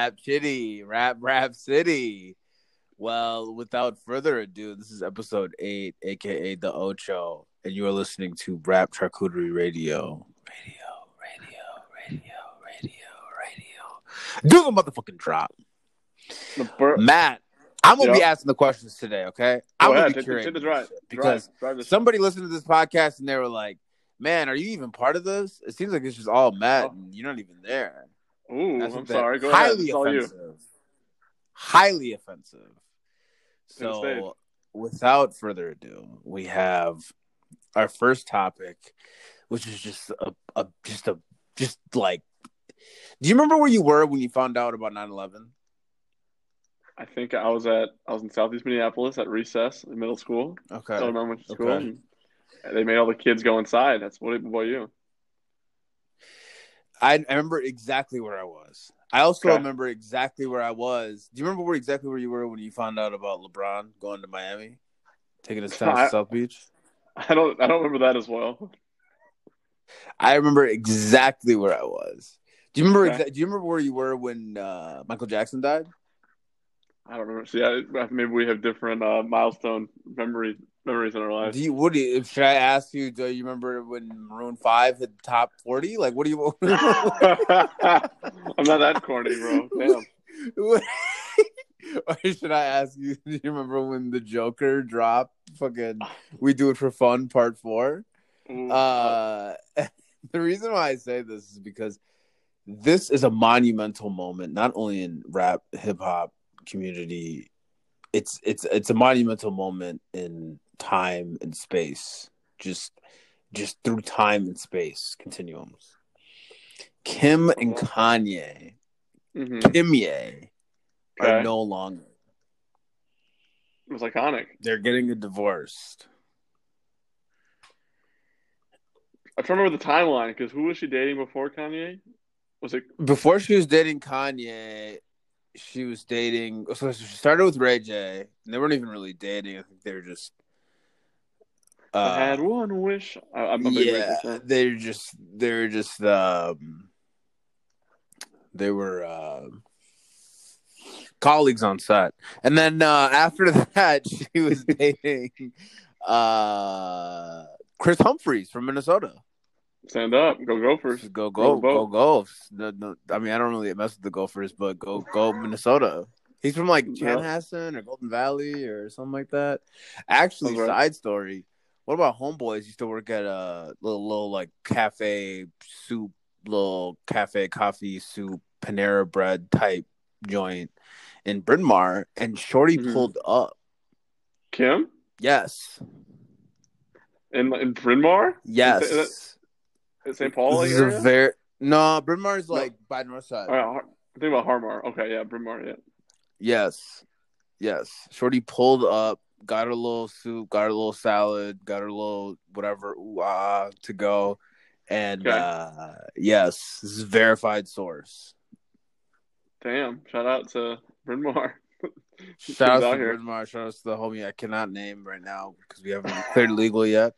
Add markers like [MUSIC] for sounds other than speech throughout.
Rap City, Rap Rap City. Well, without further ado, this is episode eight, aka the Ocho, and you are listening to Rap Charcuterie Radio. Radio, radio, radio, radio, radio. Do the motherfucking drop. The bur- Matt, I'm gonna be asking the questions today, okay? I'm gonna be take- curating the drive. because drive, drive somebody listened to this podcast and they were like, "Man, are you even part of this?" It seems like it's just all Matt, Oh. and you're not even there. Ooh, That's I'm sorry. Go ahead. highly you. offensive. Highly offensive. So, without further ado, we have our first topic, which is just a, a just a just like. Do you remember where you were when you found out about 9/11? I think I was at I was in Southeast Minneapolis at recess in middle school. Okay. I don't remember which school. Okay. and They made all the kids go inside. That's what about you? I, remember exactly where I was. I also Okay. remember exactly where I was. Do you remember where exactly where you were when you found out about LeBron going to Miami, taking his time I- to South Beach? I don't I don't remember that as well. I remember exactly where I was. Do you remember? Okay. Exa- do you remember where you were when uh, Michael Jackson died? I don't remember. See, I, maybe we have different uh, milestone memory memories in our lives. Do you? What do you? Should I ask you? Do you remember when Maroon Five hit top forty? Like, what do you? [LAUGHS] [LAUGHS] I'm not that corny, bro. Damn. [LAUGHS] Or should I ask you? Do you remember when the Joker dropped? Fucking, we do it for fun, part four. Ooh, Uh, the reason why I say this is because this is a monumental moment, not only in rap hip hop community. It's it's it's a monumental moment in time and space, just just through time and space continuums. Kim and Kanye, mhm. Kimye, are no longer. It was iconic. They're getting divorced. I try to remember the timeline because who was she dating before Kanye? Was it before she was dating Kanye, she was dating. So she started with Ray J. And they weren't even really dating. I think they were just. Uh, I had one wish? I, yeah, they're just they're just um, they were uh, colleagues on set, and then uh, after [LAUGHS] that, she was [LAUGHS] dating uh, Kris Humphries from Minnesota. Stand up, go Gophers. Go go Go go Gophers. No, no, I mean, I don't really mess with the Gophers, but go go Minnesota. He's from like. Chanhassen or Golden Valley or something like that. Actually, right. side story. What about homeboys? Used to work at a little little like cafe soup, little cafe coffee soup, Panera bread type joint in Bryn Mawr, and Shorty Mhm. pulled up. Kim Yes, in in Bryn Mawr, yes. St. Paul This is area. a very no. Bryn Mawr is No. like by North Side. All right, think about Harmar. Okay, yeah, Bryn Mawr. Yeah. Yes. Yes. Shorty pulled up, got her little soup, got her little salad, got her little whatever ooh, ah, to go. And Okay. uh yes, this is a verified source. Damn! Shout out to Bryn Mawr. [LAUGHS] Shout out to here. Bryn Mawr, shout out to the homie I cannot name right now because we haven't cleared legal yet.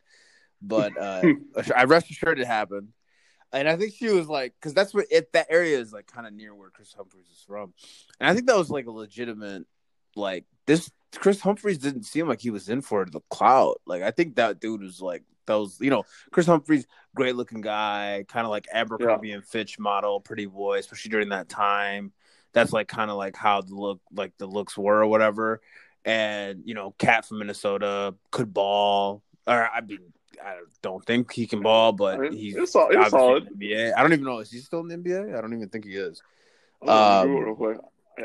But uh [LAUGHS] I rest assured it happened. And I think she was like, because that's what it that area is like kind of near where Kris Humphries is from. And I think that was like a legitimate, like this Kris Humphries didn't seem like he was in for the clout. Like I think that dude was like that was, you know, Kris Humphries, great looking guy, kind of like Abercrombie and Fitch model, pretty boy, especially during that time. That's like kind of like how the look, like the looks were or whatever. And you know, cat from Minnesota could ball, or I mean, I don't think he can ball, but I mean, he's it's sol- it's solid. NBA. I don't even know is he still in the NBA? I don't even think he is. Um, real quick.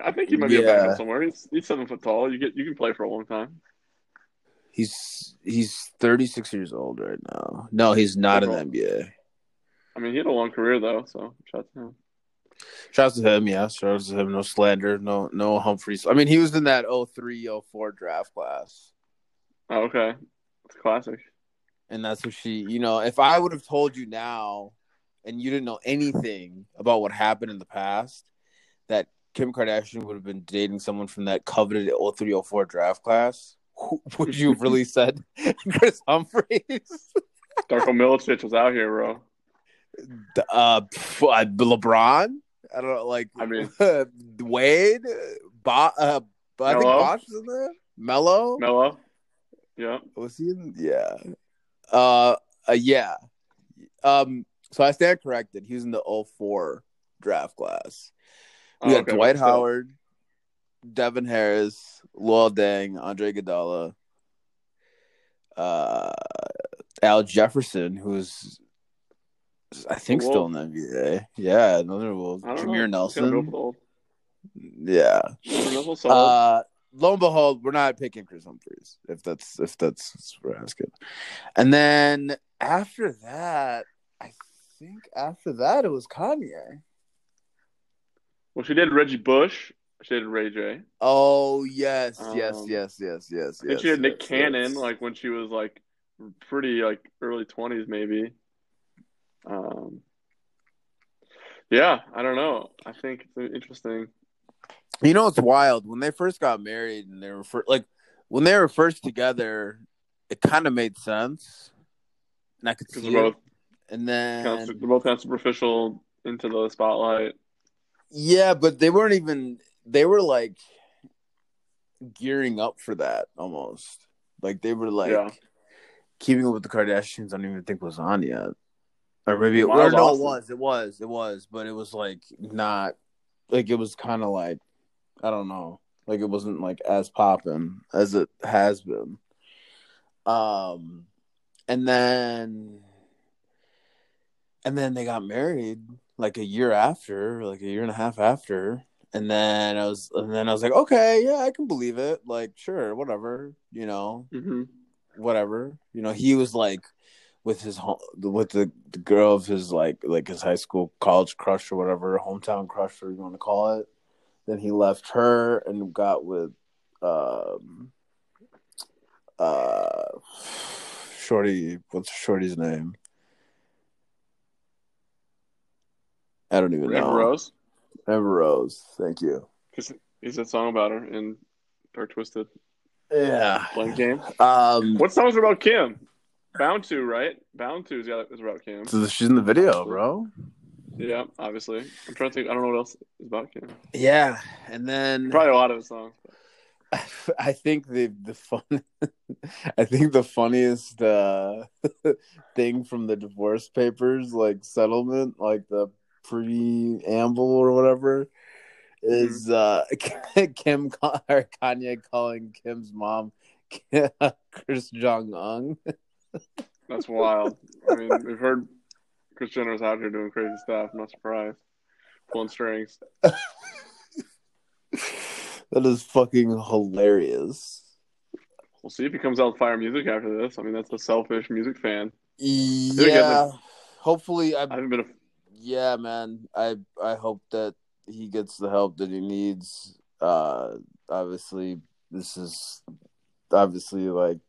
I think he might be a yeah. backup somewhere. He's he's seven foot tall. You get you can play for a long time. He's he's 36 years old right now. No, he's not in the NBA. I mean, he had a long career though, so shout out to him. Shouts to him, yeah. Shouts to him. No slander. No no Humphries. I mean, he was in that 03, 04 draft class. Oh, okay, it's classic. And that's what she, you know, if I would have told you now and you didn't know anything about what happened in the past, that Kim Kardashian would have been dating someone from that coveted 03, 04 draft class, [LAUGHS] would you have really said [LAUGHS] Kris Humphries? Darko Milicic was out here, bro. uh, uh, LeBron I don't know, like I mean- [LAUGHS] Wade, Bo- uh, I think? Bosh was in there. Mello Melo. Yeah. was he? In, yeah, uh, uh, yeah. Um, so I stand corrected. He was in the 04 draft class. We Oh, got okay, Dwight Howard, Devin Harris, Luol Deng, Andre Iguodala, uh, Al Jefferson, who's I think still in the NBA. Yeah, another Wolves. Jameer know. He's gonna go for Nelson. Yeah. Jameer Nelson, solid. Uh, lo and behold, we're not picking Kris Humphries. If that's if that's what we're asking. And then after that, I think after that it was Kanye. well, she did Reggie Bush. She did Ray J. Oh yes, yes, Um, yes, yes, yes. I think yes, she had Nick yes, Cannon, yes. like when she was like pretty like early twenties, maybe. Um, yeah, I don't know. I think it's interesting. You know, it's wild when they first got married and they were fir- like when they were first together. It kind of made sense, and I could see they're both And kind of, then they're both kind of superficial into the spotlight. yeah, but they weren't even. They were like gearing up for that almost. Like they were like Yeah. keeping up with the Kardashians. I don't even think was on yet, or maybe it, or no, it was. It was. It was. But it was like not like it was kind of like I don't know. Like it wasn't like as popping as it has been. Um, and then and then they got married like a year after, like a year and a half after. And then I was, and then I was like, okay, yeah, I can believe it. Like, sure, whatever, you know, hmm whatever. You know, he was like with his home, with the, the girl of his like, like his high school college crush or whatever, hometown crush, or you want to call it. Then he left her and got with, um, uh, Shorty. What's Shorty's name? I don't even know. Amber Rose, Amber Rose. Thank you. because he's a song about her in Dark Twisted Yeah. Blame Game. Um. What songs are about Kim? Bound to, right? Bound to is about Kim. So she's in the video, bro. Yeah, obviously. I'm trying to think. I don't know what else is about Kim. Yeah, and then Probably a lot of his songs. [LAUGHS] I think the the fun, [LAUGHS] I think the funniest uh, [LAUGHS] thing from the divorce papers, like settlement, like the preamble or whatever, is uh, Kim or Kanye calling Kim's mom Kris Jong Un. That's wild. I mean, we've heard Kris Jenner's out here doing crazy stuff. I'm not surprised. Pulling strings. [LAUGHS] That is fucking hilarious. We'll see if he comes out with fire music after this. I mean, that's a selfish music fan. Yeah, hopefully I I haven't been a yeah, man. I I hope that he gets the help that he needs. Uh obviously this is obviously like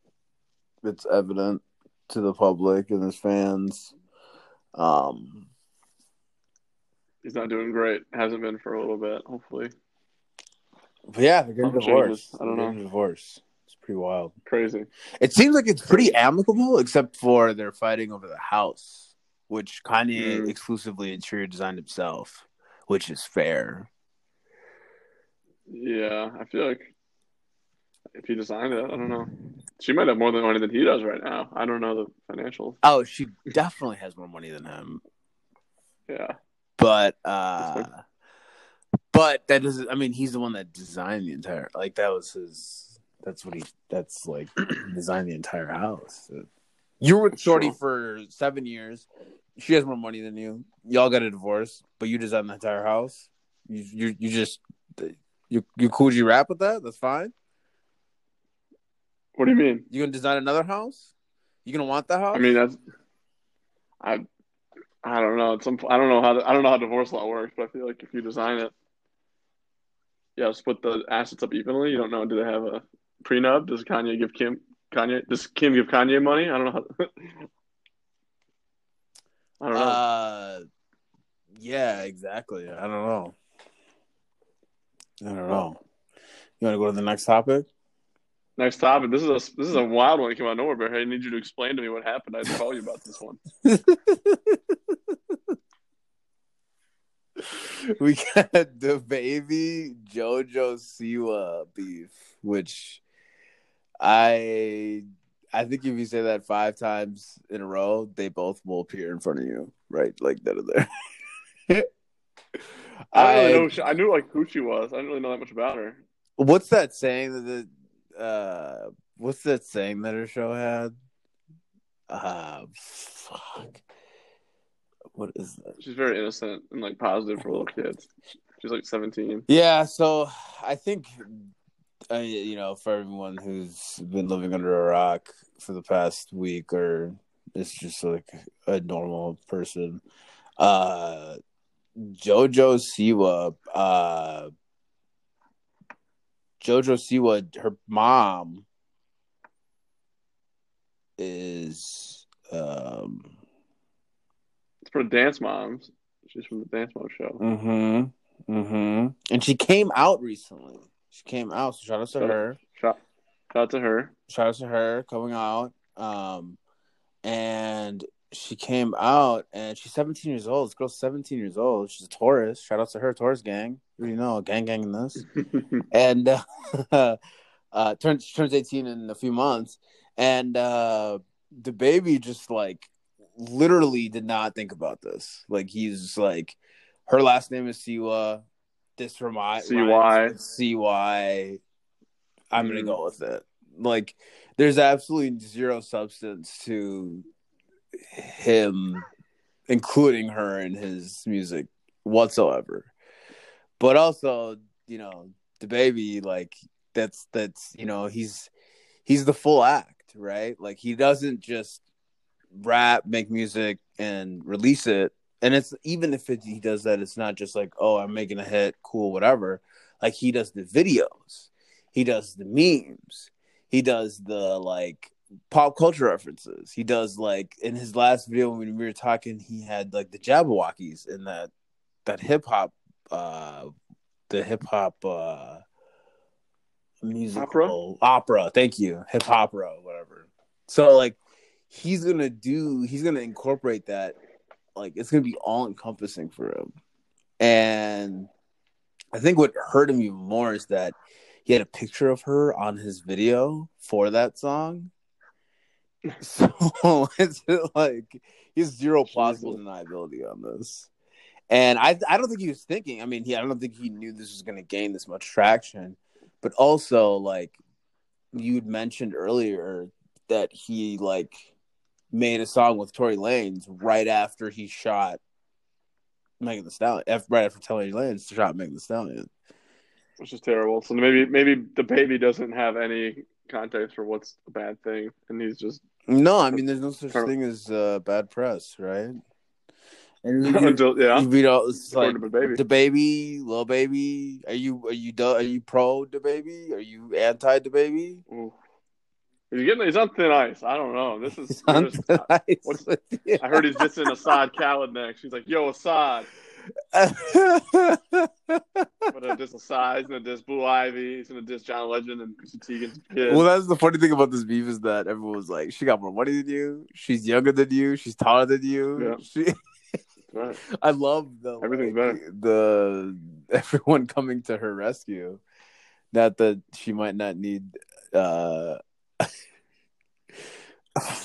it's evident to the public and his fans. Um he's not doing great. Hasn't been for a little bit. Hopefully, but yeah, they're getting divorced. I don't They're know. divorced. It's pretty wild. crazy. It seems like it's pretty amicable, except for they're fighting over the house, which Kanye Mm. exclusively interior designed himself, which is fair. Yeah, I feel like if he designed it, I don't know. She might have more than money than he does right now. I don't know the financials. Oh, she definitely has more money than him. Yeah, but uh but that doesn't i mean he's the one that designed the entire like that was his that's what he that's like [CLEARS THROAT] designed the entire house you were with shorty Sure. for seven years she has more money than you y'all got a divorce but you designed the entire house you you, you just you you cool you rap with that that's fine what do you mean? you gonna design another house you gonna want that house I mean, that's I. I don't know. At some. I don't know how. I don't know how divorce law works, but I feel like if you design it, yeah, split the assets up evenly. You don't know. Do they have a prenup? Does Kanye give Kim Kanye? Does Kim give Kanye money? I don't know. How, [LAUGHS] I don't know. Uh, yeah, exactly. I don't know. I don't know. You want to go to the next topic? Next topic. This is a this is a wild one that came out of nowhere, but I need you to explain to me what happened. I had to call you about this one. [LAUGHS] we got DaBaby JoJo Siwa beef, which I I think if you say that five times in a row, they both will appear in front of you, right? Like that or there. [LAUGHS] I don't really know. I knew like who she was. I didn't really know that much about her. What's that saying that the uh what's that saying that her show had? Uh fuck. What is that? She's very innocent and like positive for little kids. She's like 17. Yeah, so I think uh, you know, for everyone who's been living under a rock for the past week or is just like a normal person, uh Jojo Siwa, uh, Jojo Siwa, her mom is um it's for Dance Moms. She's from the Dance Moms show. Mm-hmm. Mm-hmm. And she came out recently. She came out, so shout out to shout her. Shout, shout out to her. Shout out to her coming out. Um and she came out and she's 17 years old. This girl's 17 years old. She's a Taurus. Shout out to her, Taurus gang. You know, gang gang in this. [LAUGHS] and uh, [LAUGHS] uh turns turns 18 in a few months. And uh DaBaby just like literally did not think about this. Like he's like her last name is Siwa. This remind CY. CY. I'm gonna go with it. Like there's absolutely zero substance to him including her in his music whatsoever. But also, you know, DaBaby, like that's that's you know, he's he's the full act, right? Like he doesn't just rap, make music and release it. And it's even if it, he does that, it's not just like, oh, I'm making a hit, cool, whatever. Like he does the videos, he does the memes, he does the like pop culture references. He does like in his last video when we were talking, he had like the Jabbawockeez in that that hip hop uh the hip hop uh musical opera? opera. Thank you. Hip opera, whatever. So like he's gonna do he's gonna incorporate that like it's gonna be all encompassing for him. And I think what hurt him even more is that he had a picture of her on his video for that song [LAUGHS] So [LAUGHS] it's like he's zero plausible deniability on this. And I I don't think he was thinking. I mean, he I don't think he knew this was going to gain this much traction. But also, like you'd mentioned earlier, that he like made a song with Tory Lanez right after he shot Megan Thee Stallion. Right after Tory Lanez shot Megan Thee Stallion, which is terrible. So maybe maybe DaBaby doesn't have any context for what's a bad thing, and he's just no. I mean, there's no such thing as uh, bad press, right? And [LAUGHS] you, Until, yeah, you know, it's like baby. DaBaby, little baby. Are you are you are you pro DaBaby? Are you anti DaBaby? He's getting he's on thin ice. I don't know. This is just, I, [LAUGHS] I heard he's dissing Asahd Khaled next. He's like, "Yo, Asahd, but uh, diss Asai, he's gonna diss Blue Ivy, he's gonna diss John Legend and Chrissy Teigen's kid. Well, that's the funny thing about this beef is that everyone was like, she got more money than you, she's younger than you, she's taller than you. Yeah. [LAUGHS] She... right. I love the everything's like, better. The [LAUGHS] everyone coming to her rescue. Not that she might not need uh [LAUGHS]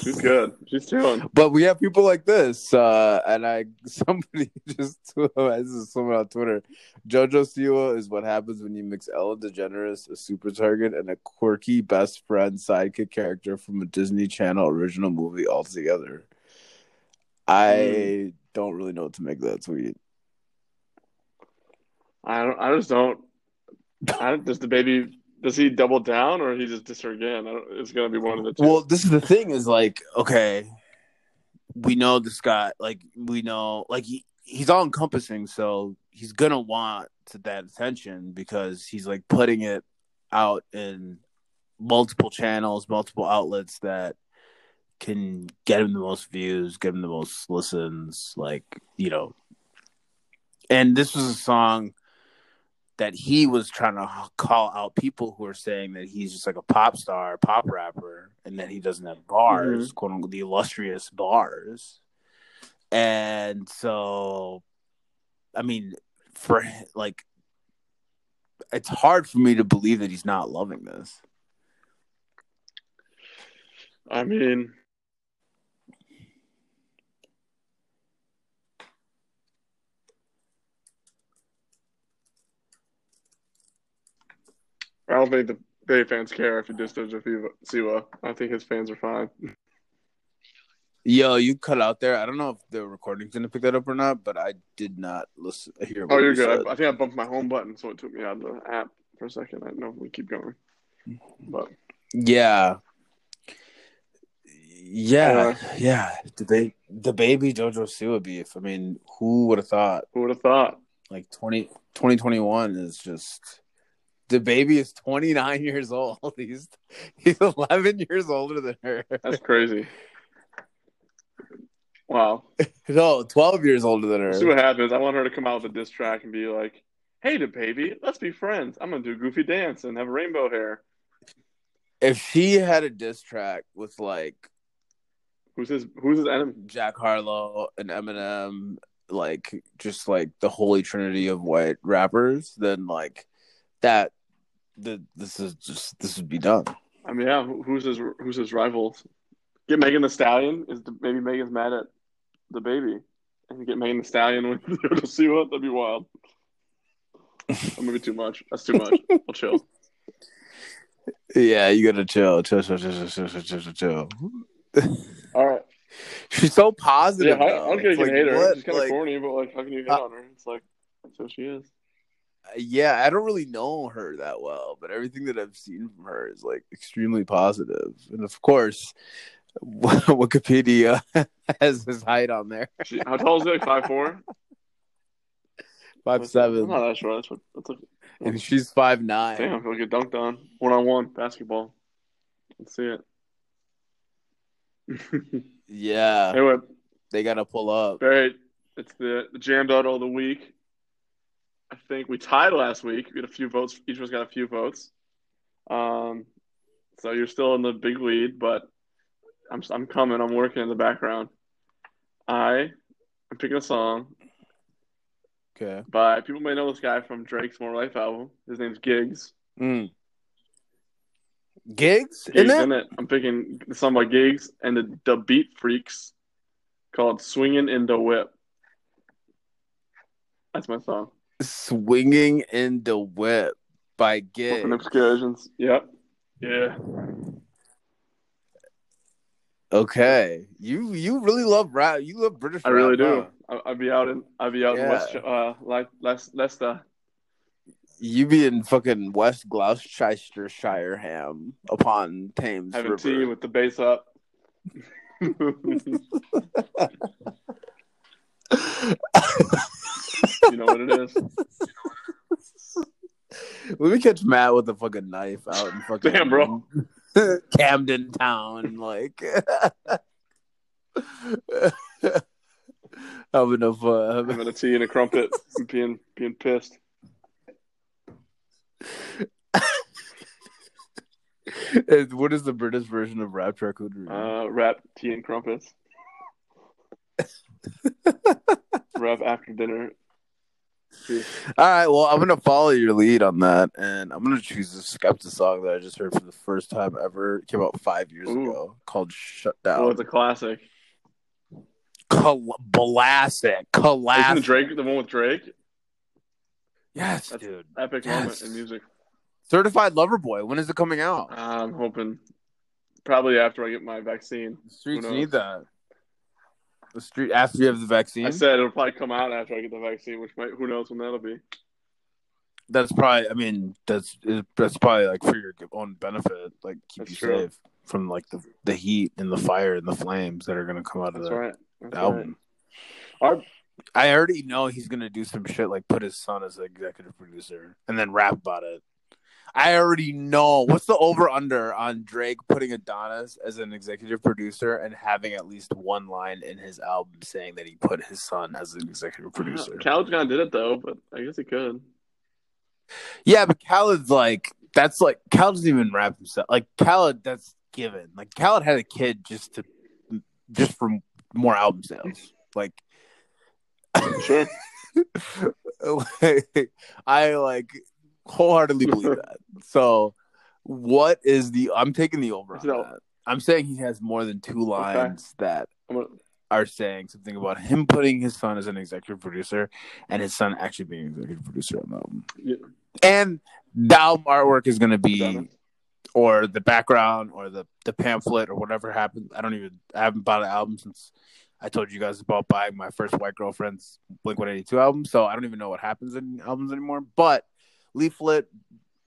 She's good. She's chilling. But we have people like this, uh, and I [LAUGHS] somebody just this is someone on Twitter. JoJo Siwa is what happens when you mix Ellen DeGeneres, a super target, and a quirky best friend sidekick character from a Disney Channel original movie all together. I mm. don't really know what to make that tweet. I don't. I just don't. I, does the baby does he double down or he just diss her again? it's gonna be one of the two. Well, this is the thing: is like, okay, we know this guy. Like, we know, like he, he's all encompassing, so he's gonna want that attention because he's like putting it out in multiple channels, multiple outlets that can get him the most views, get him the most listens. Like, you know, and this was a song that he was trying to call out people who are saying that he's just like a pop star, pop rapper, and that he doesn't have bars, mm-hmm. quote unquote, the illustrious bars. And so, I mean, for like it's hard for me to believe that he's not loving this. I mean, I don't think the Bay fans care if he does with Siwa. I think his fans are fine. Yo, you cut out there. I don't know if the recording's gonna pick that up or not, but I did not listen. Hear oh, you're good. I, I, think I bumped my home button, so it took me out of the app for a second. I don't know if we keep going, but yeah, yeah, uh, yeah. DaBaby, the baby JoJo Siwa beef. I mean, who would have thought? Who would have thought? Like 20, 2021 is just DaBaby is 29 years old. [LAUGHS] He's he's 11 years older than her. That's crazy. Wow. [LAUGHS] no, 12 years older than her. See what happens. I want her to come out with a diss track and be like, hey, DaBaby, let's be friends. I'm going to do a goofy dance and have rainbow hair. If she had a diss track with like. Who's his, who's his enemy? Jack Harlow and Eminem, like just like the holy trinity of white rappers, then like that, the, this is just, this would be done. I mean, yeah, who's his, who's his rivals? Get Megan Thee Stallion. Is the, maybe Megan's mad at DaBaby, and get Megan Thee Stallion with to see what that'd be wild. or maybe too much. That's too much. [LAUGHS] I'll chill. Yeah, you gotta chill, chill, chill, chill, chill, chill, chill, chill. [LAUGHS] All right. She's so positive. Yeah, I, I'm gonna like, hate her. What? She's kind of like, corny, but like, how can you hate uh, on her? It's like that's how she is. Uh, yeah, I don't really know her that well, but everything that I've seen from her is like extremely positive. And of course, [LAUGHS] Wikipedia [LAUGHS] has his height on there. She, how tall is it? [LAUGHS] Five four. Five seven. I'm not that sure. That's what. That's a, and she's five nine. Damn, he'll get dunked on one on one basketball. Let's see it. yeah. Anyway, they gotta pull up. All right, it's the, the jam dotto of the week. I think we tied last week. We had a few votes. Each of us got a few votes. Um, so you're still in the big lead, but I'm I'm coming. I'm working in the background. I am picking a song. Okay. By people may know this guy from Drake's More Life album. His name's Giggs. Mm. Giggs? Giggs in it? I'm picking the song by Giggs and the, the Beat Freaks called "Swinging in the Whip." That's my song. "Swinging in the Whip" by Giggs. Excursions. Yep. Yeah. Okay, you you really love rap. You love British. I really do. Huh? I'd be out in I'd be out yeah. in West uh like Leicester. You be in fucking West Gloucestershire ham upon Thames Having River. tea with the bass up. [LAUGHS] [LAUGHS] [LAUGHS] you know what it is. [LAUGHS] Let me catch Matt with a fucking knife out in fucking. Damn, bro. [LAUGHS] Camden Town, like [LAUGHS] having a fun. having a tea and a crumpet, and being being pissed. what is the British version of rap charcuterie? Uh, rap tea and crumpets. rap after dinner [LAUGHS] all right, well, I'm gonna follow your lead on that, and I'm gonna choose a Skepta song that I just heard for the first time ever. It came out five years Ooh. ago, called "Shut Down." Oh, it's a classic. Col- classic, classic. Isn't Drake the one with Drake? Yes, That's dude. Epic yes. moment in music. Certified Lover Boy. When is it coming out? Ah, I'm hoping probably after I get my vaccine. The streets need that. The street after you have the vaccine. I said it'll probably come out after I get the vaccine, which might who knows when that'll be. That's probably. I mean, that's that's probably like for your own benefit, like keep that's you true. safe from like the the heat and the fire and the flames that are gonna come out of that's the right. That's album. Right. Our, I already know he's gonna do some shit like put his son as executive producer and then rap about it. I already know what's the over under on Drake putting Adonis as an executive producer and having at least one line in his album saying that he put his son as an executive producer. Khaled kind of did it though, but I guess he could. Yeah, but Khaled's like that's like Khaled doesn't even rap himself. Like Khaled, that's given. Like Khaled had a kid just to just for more album sales. Like sure. [LAUGHS] I like wholeheartedly believe [LAUGHS] that. So, what is the? I'm taking the over that. I'm saying he has more than two lines that gonna, are saying something about him putting his son as an executive producer and his son actually being an executive producer on the album. yeah, And the album artwork is going to be, or the background, or the the pamphlet, or whatever happened. I don't even. I haven't bought an album since I told you guys about buying my first White Girlfriend's Blink One Eighty Two album. So I don't even know what happens in albums anymore. But leaflet,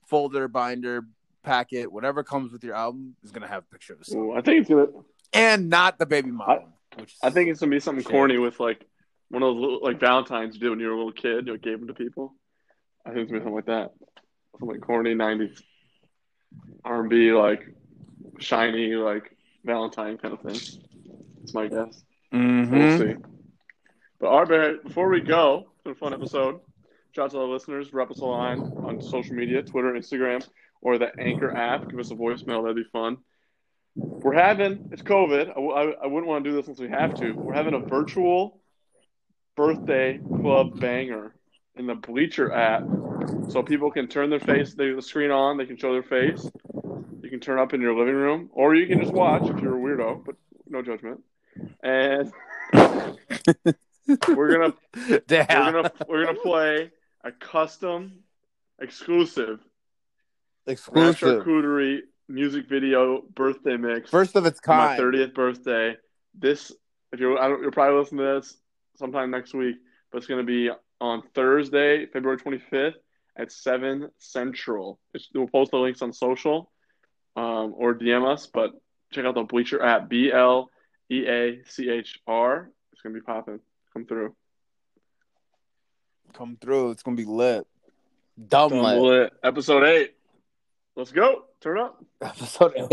folder, binder, packet, whatever comes with your album is going to have a picture of the son, Ooh, I think it's gonna. and not the baby mom. I- which I think it's gonna be something Shit. corny with like one of those little, like Valentines you did when you were a little kid. You know, gave them to people. I think it's gonna be something like that. Something like corny '90s R&B, like shiny, like Valentine kind of thing. That's my guess. Mhm. We'll see. But Arbor, before we go, it's been a fun episode. Shout out to the listeners. Drop us a line on social media, Twitter, Instagram, or the Anchor app. Give us a voicemail. That'd be fun. We're having, it's COVID. I, w- I- I wouldn't want to do this unless we have to. We're having a virtual birthday club banger in the Bleachr app. So people can turn their face, they, the screen on, they can show their face. You can turn up in your living room, or you can just watch if you're a weirdo, but no judgment. And [LAUGHS] we're gonna Damn. we're gonna we're gonna play custom exclusive exclusive. charcuterie music video birthday mix First of its kind. my 30th birthday. This if you're I don't, you're probably listening to this sometime next week, but it's gonna be on Thursday, February 25th at seven central. It's, we'll post the links on social um, or DM us, but check out the Bleachr app B L E A C H R. It's gonna be popping. Come through. Come through. It's gonna be lit. Dumb Dumb lit. lit. Episode eight. Let's go. Turn up. [LAUGHS] Episode eight.